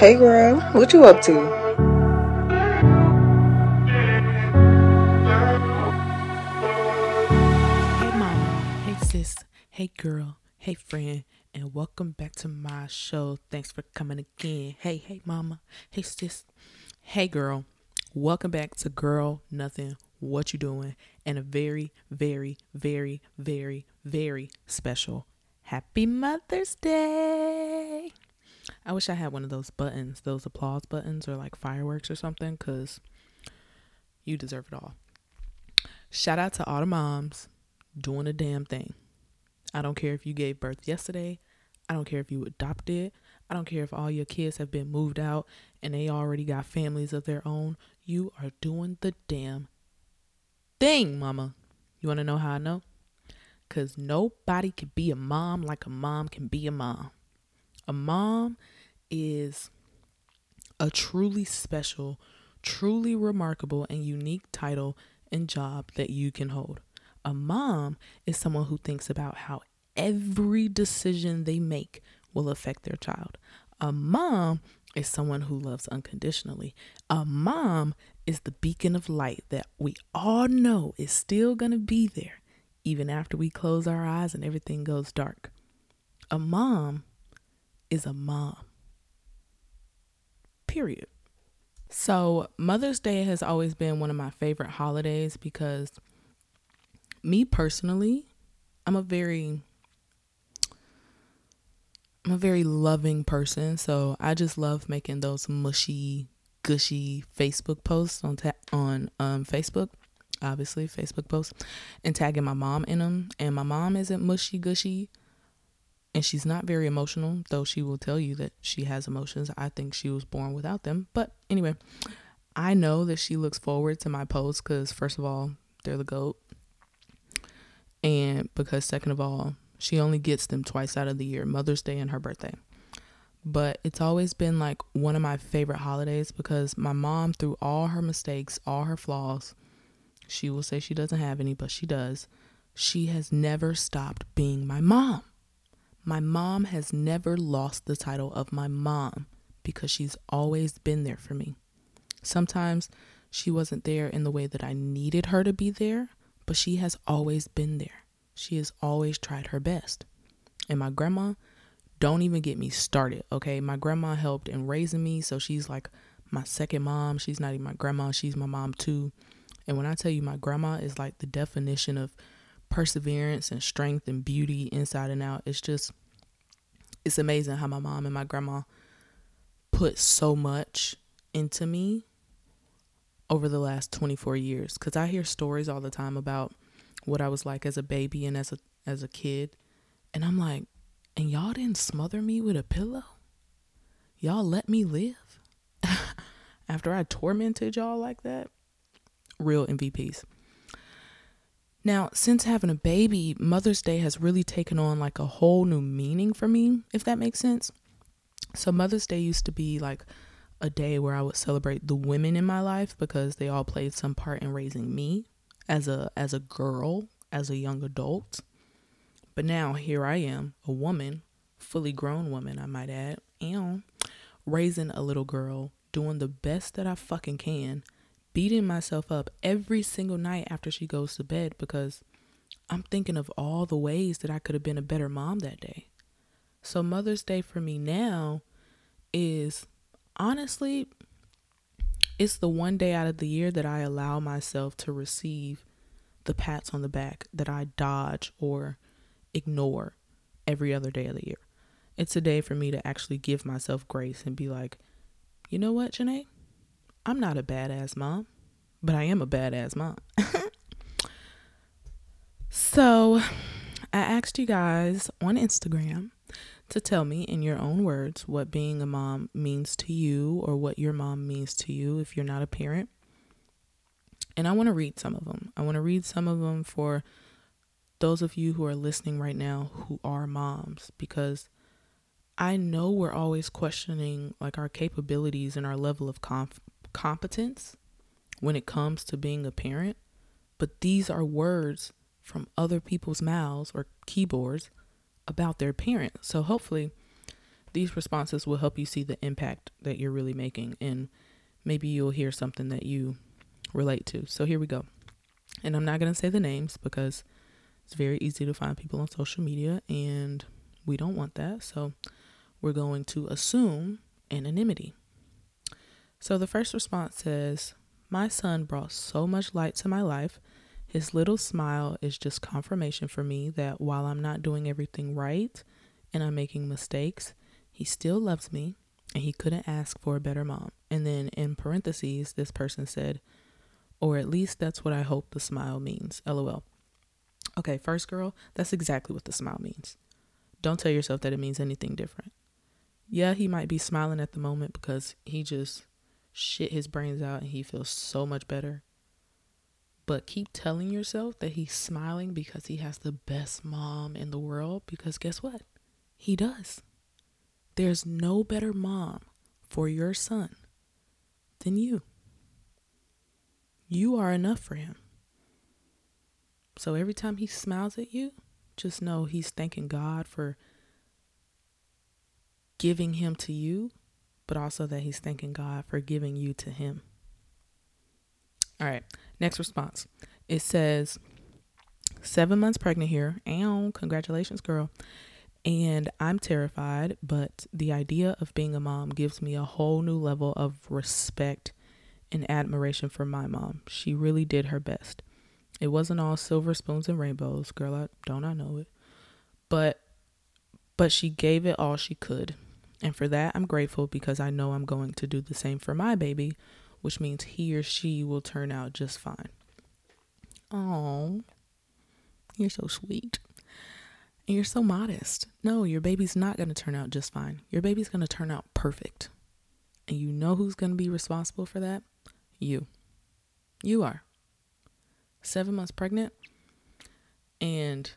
Hey girl, what you up to? Hey mama, hey sis, hey girl, hey friend, and welcome back to my show. Thanks for coming again. Hey, hey mama, hey sis, hey girl, welcome back to Girl Nothing. What you doing? And a very, very, very, very, very special Happy Mother's Day. I wish I had one of those buttons, those applause buttons, or like fireworks or something, because you deserve it all. Shout out to all the moms doing a damn thing. I don't care if you gave birth yesterday. I don't care if you adopted. I don't care if all your kids have been moved out and they already got families of their own. You are doing the damn thing, mama. You want to know how I know? Because nobody can be a mom like a mom can be a mom. A mom is a truly special, truly remarkable, and unique title and job that you can hold. A mom is someone who thinks about how every decision they make will affect their child. A mom is someone who loves unconditionally. A mom is the beacon of light that we all know is still going to be there even after we close our eyes and everything goes dark. A mom is a mom. Period. So, Mother's Day has always been one of my favorite holidays because me personally, I'm a very I'm a very loving person, so I just love making those mushy, gushy Facebook posts on ta- on um, Facebook, obviously Facebook posts, and tagging my mom in them. And my mom isn't mushy gushy, and she's not very emotional, though she will tell you that she has emotions. I think she was born without them, but anyway, I know that she looks forward to my posts because first of all, they're the goat, and because second of all, she only gets them twice out of the year Mother's Day and her birthday. But it's always been like one of my favorite holidays because my mom, through all her mistakes, all her flaws, she will say she doesn't have any, but she does. She has never stopped being my mom. My mom has never lost the title of my mom because she's always been there for me. Sometimes she wasn't there in the way that I needed her to be there, but she has always been there. She has always tried her best. And my grandma, don't even get me started, okay? My grandma helped in raising me, so she's like my second mom. She's not even my grandma, she's my mom too. And when I tell you my grandma is like the definition of perseverance and strength and beauty inside and out, it's just it's amazing how my mom and my grandma put so much into me over the last 24 years cuz I hear stories all the time about what I was like as a baby and as a as a kid. And I'm like, and y'all didn't smother me with a pillow? Y'all let me live? After I tormented y'all like that? Real MVPs. Now, since having a baby, Mother's Day has really taken on like a whole new meaning for me, if that makes sense. So, Mother's Day used to be like a day where I would celebrate the women in my life because they all played some part in raising me as a as a girl, as a young adult. But now here I am, a woman, fully grown woman, I might add, and raising a little girl, doing the best that I fucking can, beating myself up every single night after she goes to bed because I'm thinking of all the ways that I could have been a better mom that day. So Mother's Day for me now is honestly it's the one day out of the year that I allow myself to receive the pats on the back that I dodge or ignore every other day of the year. It's a day for me to actually give myself grace and be like, you know what, Jenais? I'm not a badass mom, but I am a badass mom. so I asked you guys on Instagram to tell me in your own words what being a mom means to you or what your mom means to you if you're not a parent. And I want to read some of them. I want to read some of them for those of you who are listening right now who are moms because I know we're always questioning like our capabilities and our level of conf- competence when it comes to being a parent, but these are words from other people's mouths or keyboards about their parent. So hopefully these responses will help you see the impact that you're really making and maybe you'll hear something that you relate to. So here we go. And I'm not going to say the names because it's very easy to find people on social media and we don't want that. So we're going to assume anonymity. So the first response says, My son brought so much light to my life. His little smile is just confirmation for me that while I'm not doing everything right and I'm making mistakes, he still loves me and he couldn't ask for a better mom. And then in parentheses, this person said, or at least that's what I hope the smile means. LOL. Okay, first girl, that's exactly what the smile means. Don't tell yourself that it means anything different. Yeah, he might be smiling at the moment because he just shit his brains out and he feels so much better. But keep telling yourself that he's smiling because he has the best mom in the world because guess what? He does. There's no better mom for your son than you. You are enough for him. So every time he smiles at you, just know he's thanking God for giving him to you, but also that he's thanking God for giving you to him. All right, next response. It says, seven months pregnant here. Ow, congratulations, girl. And I'm terrified, but the idea of being a mom gives me a whole new level of respect and admiration for my mom. She really did her best. It wasn't all silver spoons and rainbows, girl. I don't I know it. But but she gave it all she could. And for that, I'm grateful because I know I'm going to do the same for my baby, which means he or she will turn out just fine. Oh, you're so sweet. You're so modest. No, your baby's not going to turn out just fine. Your baby's going to turn out perfect. And you know who's going to be responsible for that? You. You are seven months pregnant. And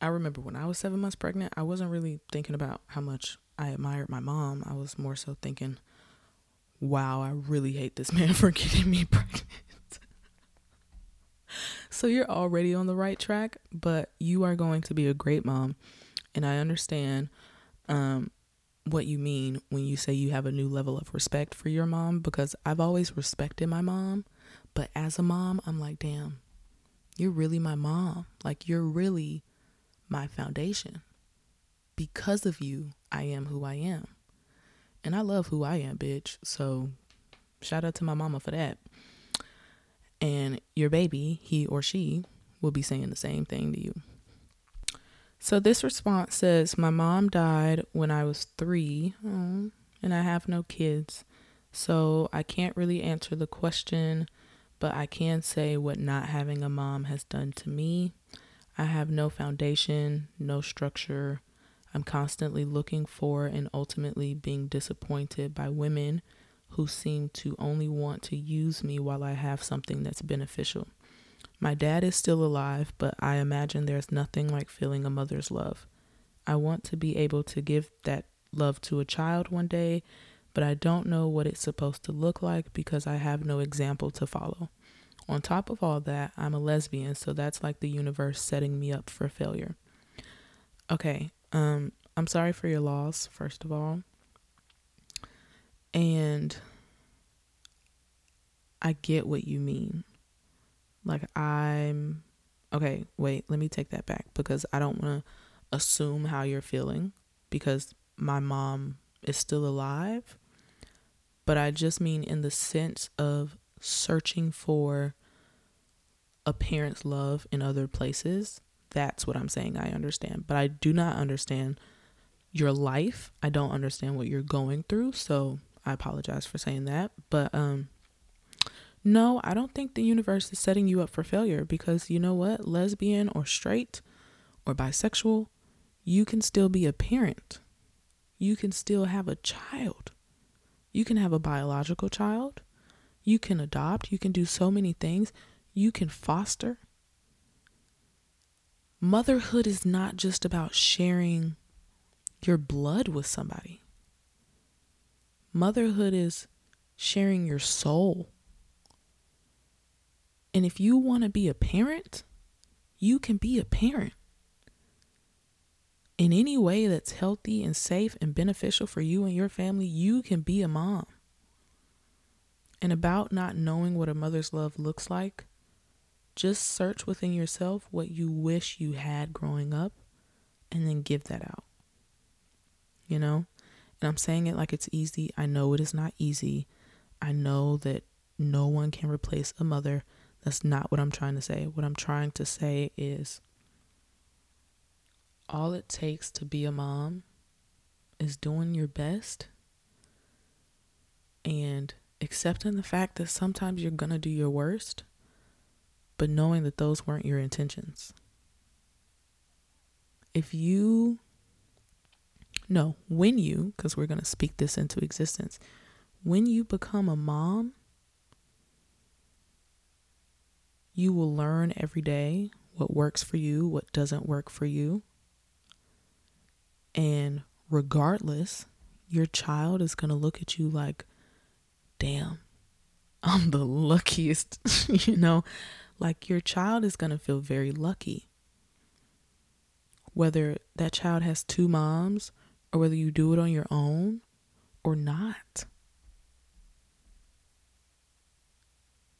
I remember when I was seven months pregnant, I wasn't really thinking about how much I admired my mom. I was more so thinking, wow, I really hate this man for getting me pregnant. so you're already on the right track, but you are going to be a great mom. And I understand um, what you mean when you say you have a new level of respect for your mom because I've always respected my mom. But as a mom, I'm like, damn, you're really my mom. Like, you're really my foundation. Because of you, I am who I am. And I love who I am, bitch. So, shout out to my mama for that. And your baby, he or she, will be saying the same thing to you. So, this response says, My mom died when I was three, um, and I have no kids. So, I can't really answer the question but I can say what not having a mom has done to me. I have no foundation, no structure. I'm constantly looking for and ultimately being disappointed by women who seem to only want to use me while I have something that's beneficial. My dad is still alive, but I imagine there's nothing like feeling a mother's love. I want to be able to give that love to a child one day but I don't know what it's supposed to look like because I have no example to follow. On top of all that, I'm a lesbian, so that's like the universe setting me up for failure. Okay, um, I'm sorry for your loss, first of all. And I get what you mean. Like, I'm okay, wait, let me take that back because I don't want to assume how you're feeling because my mom is still alive but I just mean in the sense of searching for a parent's love in other places. That's what I'm saying. I understand, but I do not understand your life. I don't understand what you're going through, so I apologize for saying that. But um no, I don't think the universe is setting you up for failure because you know what? Lesbian or straight or bisexual, you can still be a parent. You can still have a child. You can have a biological child. You can adopt. You can do so many things. You can foster. Motherhood is not just about sharing your blood with somebody. Motherhood is sharing your soul. And if you want to be a parent, you can be a parent. in any way that's healthy and safe and beneficial for you and your family, you can be a mom. And about not knowing what a mother's love looks like, just search within yourself what you wish you had growing up and then give that out. You know? And I'm saying it like it's easy. I know it is not easy. I know that no one can replace a mother. That's not what I'm trying to say. What I'm trying to say is all it takes to be a mom is doing your best and accepting the fact that sometimes you're going to do your worst, but knowing that those weren't your intentions. If you, no, when you, because we're going to speak this into existence, when you become a mom, you will learn every day what works for you, what doesn't work for you. And regardless, your child is going to look at you like, damn, I'm the luckiest, you know? Like your child is going to feel very lucky. Whether that child has two moms or whether you do it on your own or not.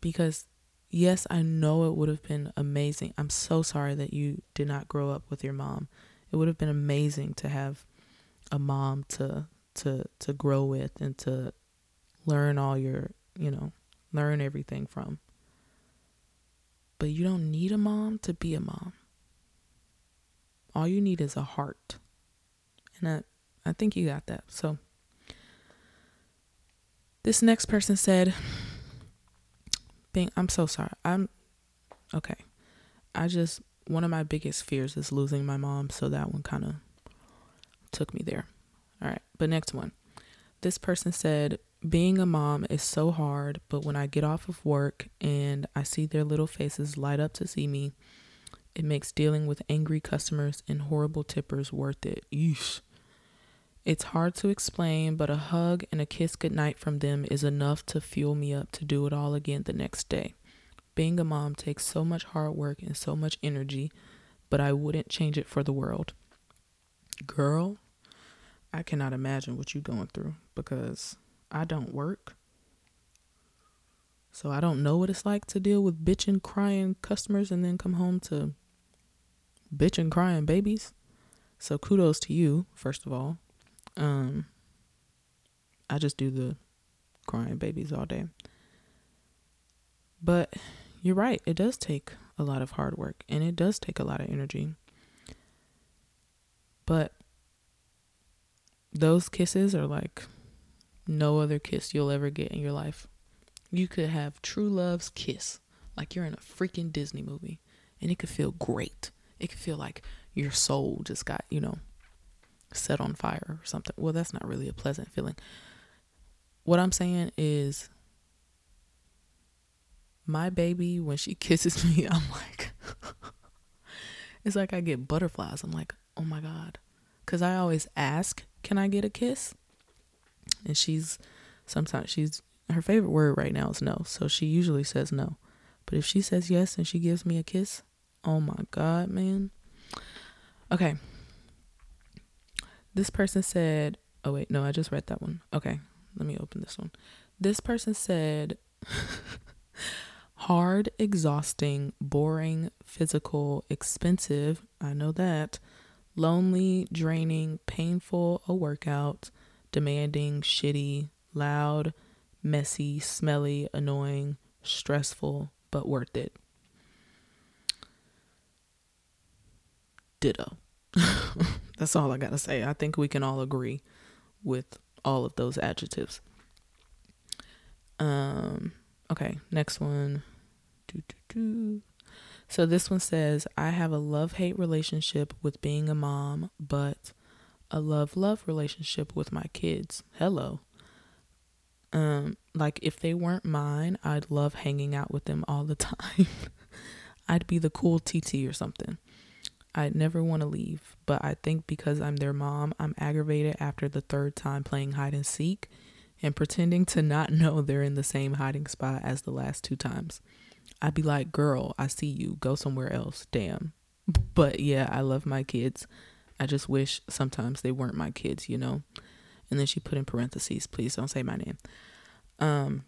Because, yes, I know it would have been amazing. I'm so sorry that you did not grow up with your mom. It would have been amazing to have a mom to to to grow with and to learn all your, you know, learn everything from. But you don't need a mom to be a mom. All you need is a heart. And I, I think you got that. So this next person said, being I'm so sorry. I'm okay. I just one of my biggest fears is losing my mom, so that one kind of took me there. All right, but next one. This person said, being a mom is so hard, but when I get off of work and I see their little faces light up to see me, it makes dealing with angry customers and horrible tippers worth it. Yeesh. It's hard to explain, but a hug and a kiss goodnight from them is enough to fuel me up to do it all again the next day. Being a mom takes so much hard work and so much energy, but I wouldn't change it for the world. Girl, I cannot imagine what you're going through because I don't work. So I don't know what it's like to deal with bitching, crying customers and then come home to bitching, crying babies. So kudos to you, first of all. Um, I just do the crying babies all day. But you're right, it does take a lot of hard work and it does take a lot of energy. But those kisses are like no other kiss you'll ever get in your life. You could have true love's kiss, like you're in a freaking Disney movie, and it could feel great. It could feel like your soul just got, you know, set on fire or something. Well, that's not really a pleasant feeling. What I'm saying is, my baby, when she kisses me, I'm like, it's like I get butterflies. I'm like, oh my God. Because I always ask, can I get a kiss? And she's sometimes she's her favorite word right now is no. So she usually says no. But if she says yes and she gives me a kiss, oh my god, man. Okay. This person said, oh wait, no, I just read that one. Okay. Let me open this one. This person said hard, exhausting, boring, physical, expensive. I know that. Lonely, draining, painful, a workout, demanding, shitty, loud, messy, smelly, annoying, stressful, but worth it. Ditto. That's all I got to say. I think we can all agree with all of those adjectives. Um okay, next one. Doo, doo, doo. So this one says, I have a love hate relationship with being a mom, but a love love relationship with my kids. Hello. Um like if they weren't mine, I'd love hanging out with them all the time. I'd be the cool TT or something. I'd never want to leave, but I think because I'm their mom, I'm aggravated after the third time playing hide and seek and pretending to not know they're in the same hiding spot as the last two times. I'd be like, "Girl, I see you. Go somewhere else." Damn. But yeah, I love my kids I just wish sometimes they weren't my kids, you know? And then she put in parentheses, please don't say my name. Um,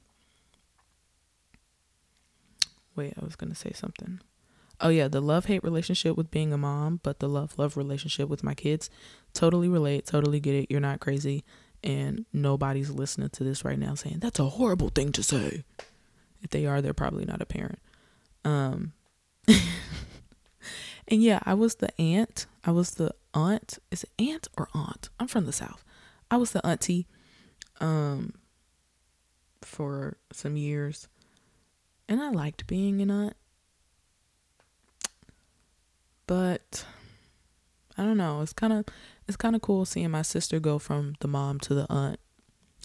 wait, I was going to say something. Oh, yeah, the love hate relationship with being a mom, but the love love relationship with my kids. Totally relate, totally get it. You're not crazy. And nobody's listening to this right now saying, that's a horrible thing to say. If they are, they're probably not a parent. Um, and yeah, I was the aunt. I was the aunt. Is it aunt or aunt? I'm from the South. I was the auntie um, for some years. And I liked being an aunt. But I don't know. It's kind of it's kind of cool seeing my sister go from the mom to the aunt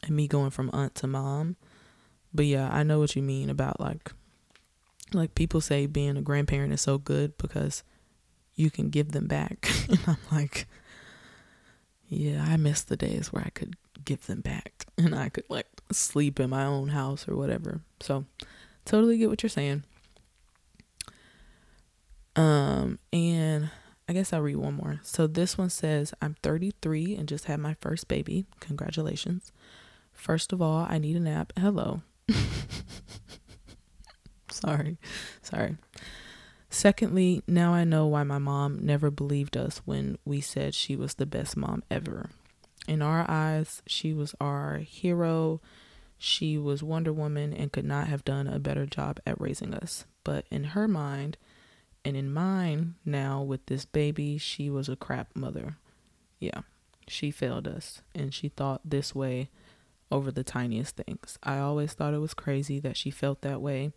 and me going from aunt to mom. But yeah, I know what you mean about like like people say being a grandparent is so good because you can give them back. and I'm like yeah, I miss the days where I could give them back and I could like sleep in my own house or whatever. So, totally get what you're saying. Um, and I guess I'll read one more. So this one says, I'm 33 and just had my first baby. Congratulations. First of all, I need a nap. Hello. sorry. Sorry. Secondly, now I know why my mom never believed us when we said she was the best mom ever. In our eyes, she was our hero. She was Wonder Woman and could not have done a better job at raising us. But in her mind, and in mine now with this baby, she was a crap mother. Yeah, she failed us and she thought this way over the tiniest things. I always thought it was crazy that she felt that way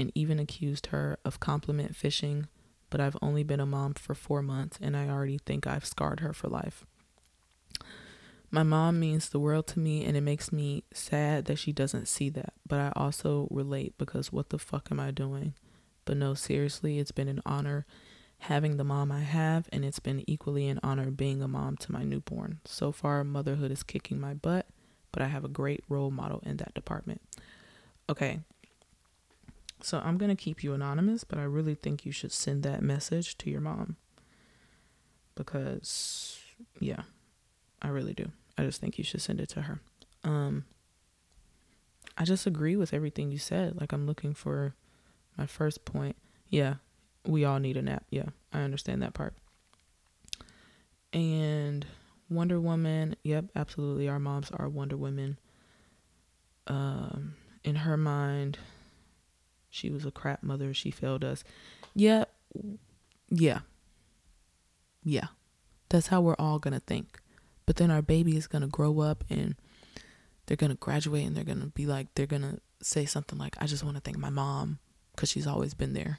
and even accused her of compliment fishing, but I've only been a mom for four months and I already think I've scarred her for life. My mom means the world to me and it makes me sad that she doesn't see that, but I also relate because what the fuck am I doing? But no, seriously, it's been an honor having the mom I have, and it's been equally an honor being a mom to my newborn. So far, motherhood is kicking my butt, but I have a great role model in that department. Okay, so I'm going to keep you anonymous, but I really think you should send that message to your mom. Because yeah, I really do. I just think you should send it to her. Um I just agree with everything you said. Like I'm looking for my first point. Yeah, we all need a nap. Yeah, I understand that part. And Wonder Woman, yep, absolutely. Our moms are Wonder Women. Um, in her mind, she was a crap mother. She failed us. Yeah. Yeah. Yeah. That's how we're all going to think. But then our baby is going to grow up and they're going to graduate and they're going to be like, they're going to say something like, I just want to thank my mom because she's always been there.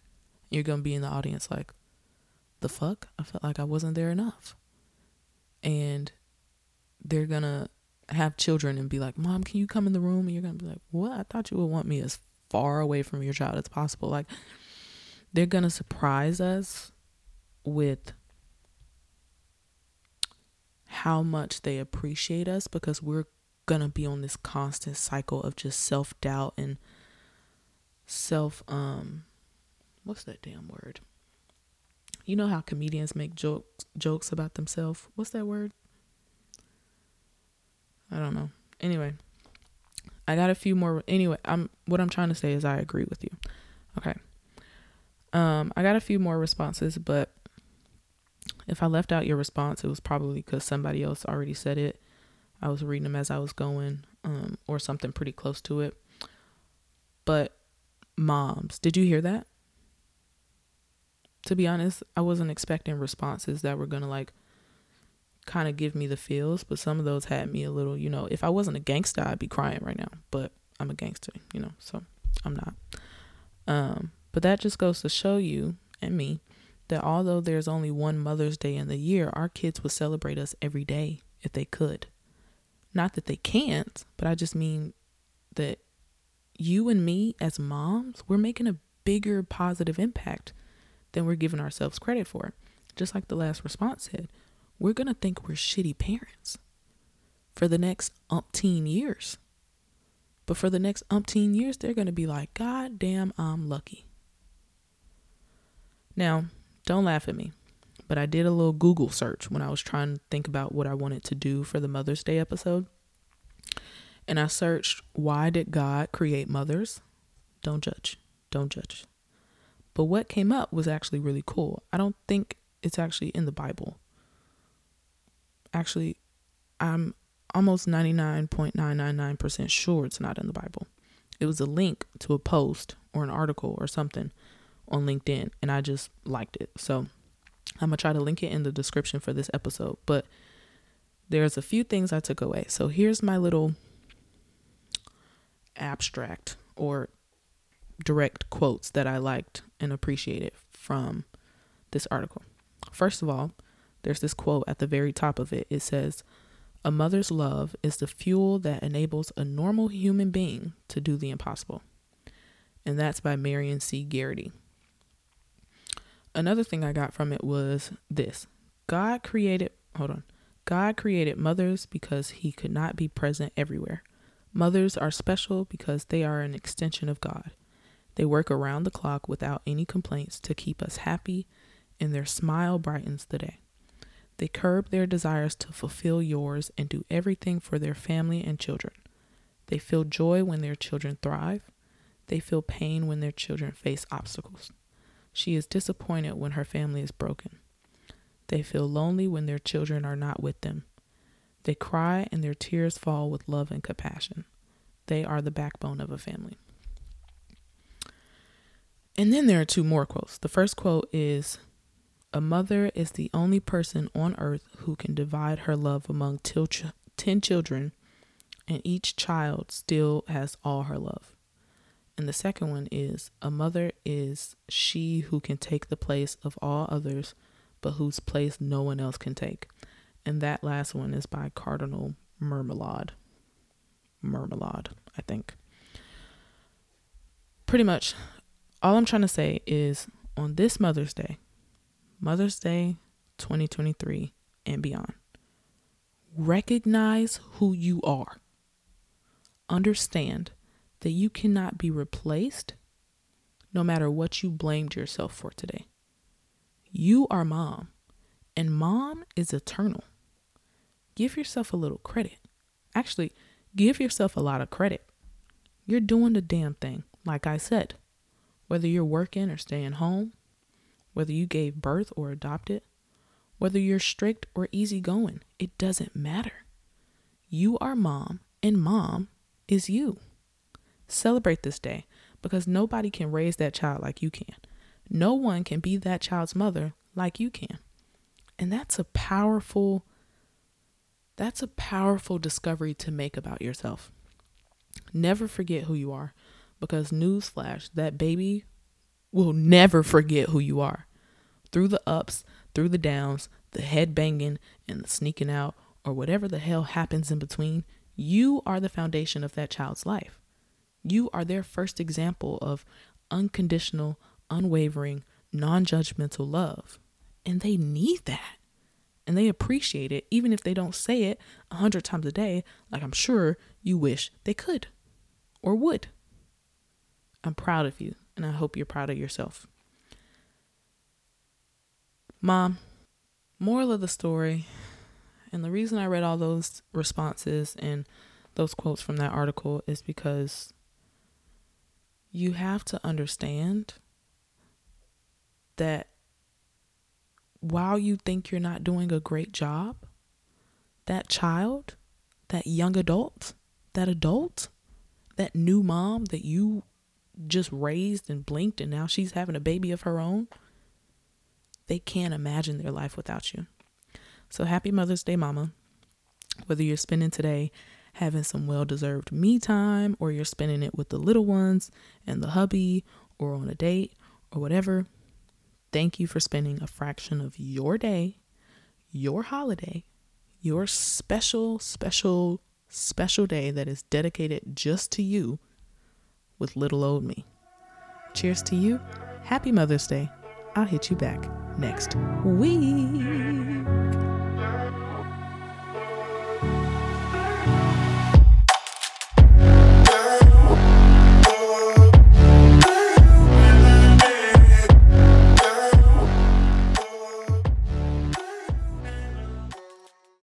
You're going to be in the audience like, the fuck? I felt like I wasn't there enough. And they're going to have children and be like, Mom, can you come in the room? And you're going to be like, What? I thought you would want me as far away from your child as possible. Like they're going to surprise us with how much they appreciate us because we're going to be on this constant cycle of just self-doubt and self um what's that damn word? You know how comedians make jokes jokes about themselves? What's that word? I don't know. Anyway, I got a few more. Anyway, I'm what I'm trying to say is I agree with you. Okay. Um, I got a few more responses, but if I left out your response, it was probably because somebody else already said it. I was reading them as I was going, um, or something pretty close to it. But moms, did you hear that? To be honest, I wasn't expecting responses that were gonna like kind of give me the feels, but some of those had me a little, you know, if I wasn't a gangster, I'd be crying right now, but I'm a gangster, you know, so I'm not. Um, but that just goes to show you and me that although there's only one Mother's Day in the year, our kids would celebrate us every day if they could. Not that they can't, but I just mean that you and me as moms, we're making a bigger positive impact than we're giving ourselves credit for. Just like the last response said, we're going to think we're shitty parents for the next umpteen years. But for the next umpteen years, they're going to be like, God damn, I'm lucky. Now, don't laugh at me, but I did a little Google search when I was trying to think about what I wanted to do for the Mother's Day episode. And I searched, why did God create mothers? Don't judge. Don't judge. But what came up was actually really cool. I don't think it's actually in the Bible. Actually, I'm almost 99.999% sure it's not in the Bible. It was a link to a post or an article or something on LinkedIn, and I just liked it. So I'm going to try to link it in the description for this episode. But there's a few things I took away. So here's my little abstract or direct quotes that I liked and appreciated from this article. First of all, there's this quote at the very top of it. It says, A mother's love is the fuel that enables a normal human being to do the impossible. And that's by Marion C. Garretty. Another thing I got from it was this God created, hold on, God created mothers because he could not be present everywhere. Mothers are special because they are an extension of God. They work around the clock without any complaints to keep us happy, and their smile brightens the day. They curb their desires to fulfill yours and do everything for their family and children. They feel joy when their children thrive. They feel pain when their children face obstacles. She is disappointed when her family is broken. They feel lonely when their children are not with them. They cry and their tears fall with love and compassion. They are the backbone of a family. And then there are two more quotes. The first quote is A mother is the only person on earth who can divide her love among til- 10 children, and each child still has all her love. And the second one is A mother is she who can take the place of all others, but whose place no one else can take. And that last one is by Cardinal Mermelade. Mermelade, I think. Pretty much, all I'm trying to say is on this Mother's Day, Mother's Day 2023 and beyond, recognize who you are. Understand that you cannot be replaced no matter what you blamed yourself for today. You are mom, and mom is eternal. Give yourself a little credit. Actually, give yourself a lot of credit. You're doing the damn thing, like I said. Whether you're working or staying home, whether you gave birth or adopted, whether you're strict or easygoing, it doesn't matter. You are mom, and mom is you. Celebrate this day because nobody can raise that child like you can. No one can be that child's mother like you can. And that's a powerful that's a powerful discovery to make about yourself. Never forget who you are because newsflash, that baby will never forget who you are. Through the ups, through the downs, the head banging and the sneaking out or whatever the hell happens in between, you are the foundation of that child's life. You are their first example of unconditional, unwavering, non judgmental love. And they need that. And they appreciate it, even if they don't say it a hundred times a day, like I'm sure you wish they could or would. I'm proud of you, and I hope you're proud of yourself. Mom, moral of the story, and the reason I read all those responses and those quotes from that article is because you have to understand that while you think you're not doing a great job, that child, that young adult, that adult, that new mom that you just raised and blinked and now she's having a baby of her own, they can't imagine their life without you. So happy Mother's Day, Mama. Whether you're spending today having some well deserved me time, or you're spending it with the little ones and the hubby, or on a date, or whatever. Thank you for spending a fraction of your day, your holiday, your special, special, special day that is dedicated just to you with little old me. Cheers to you. Happy Mother's Day. I'll hit you back next week.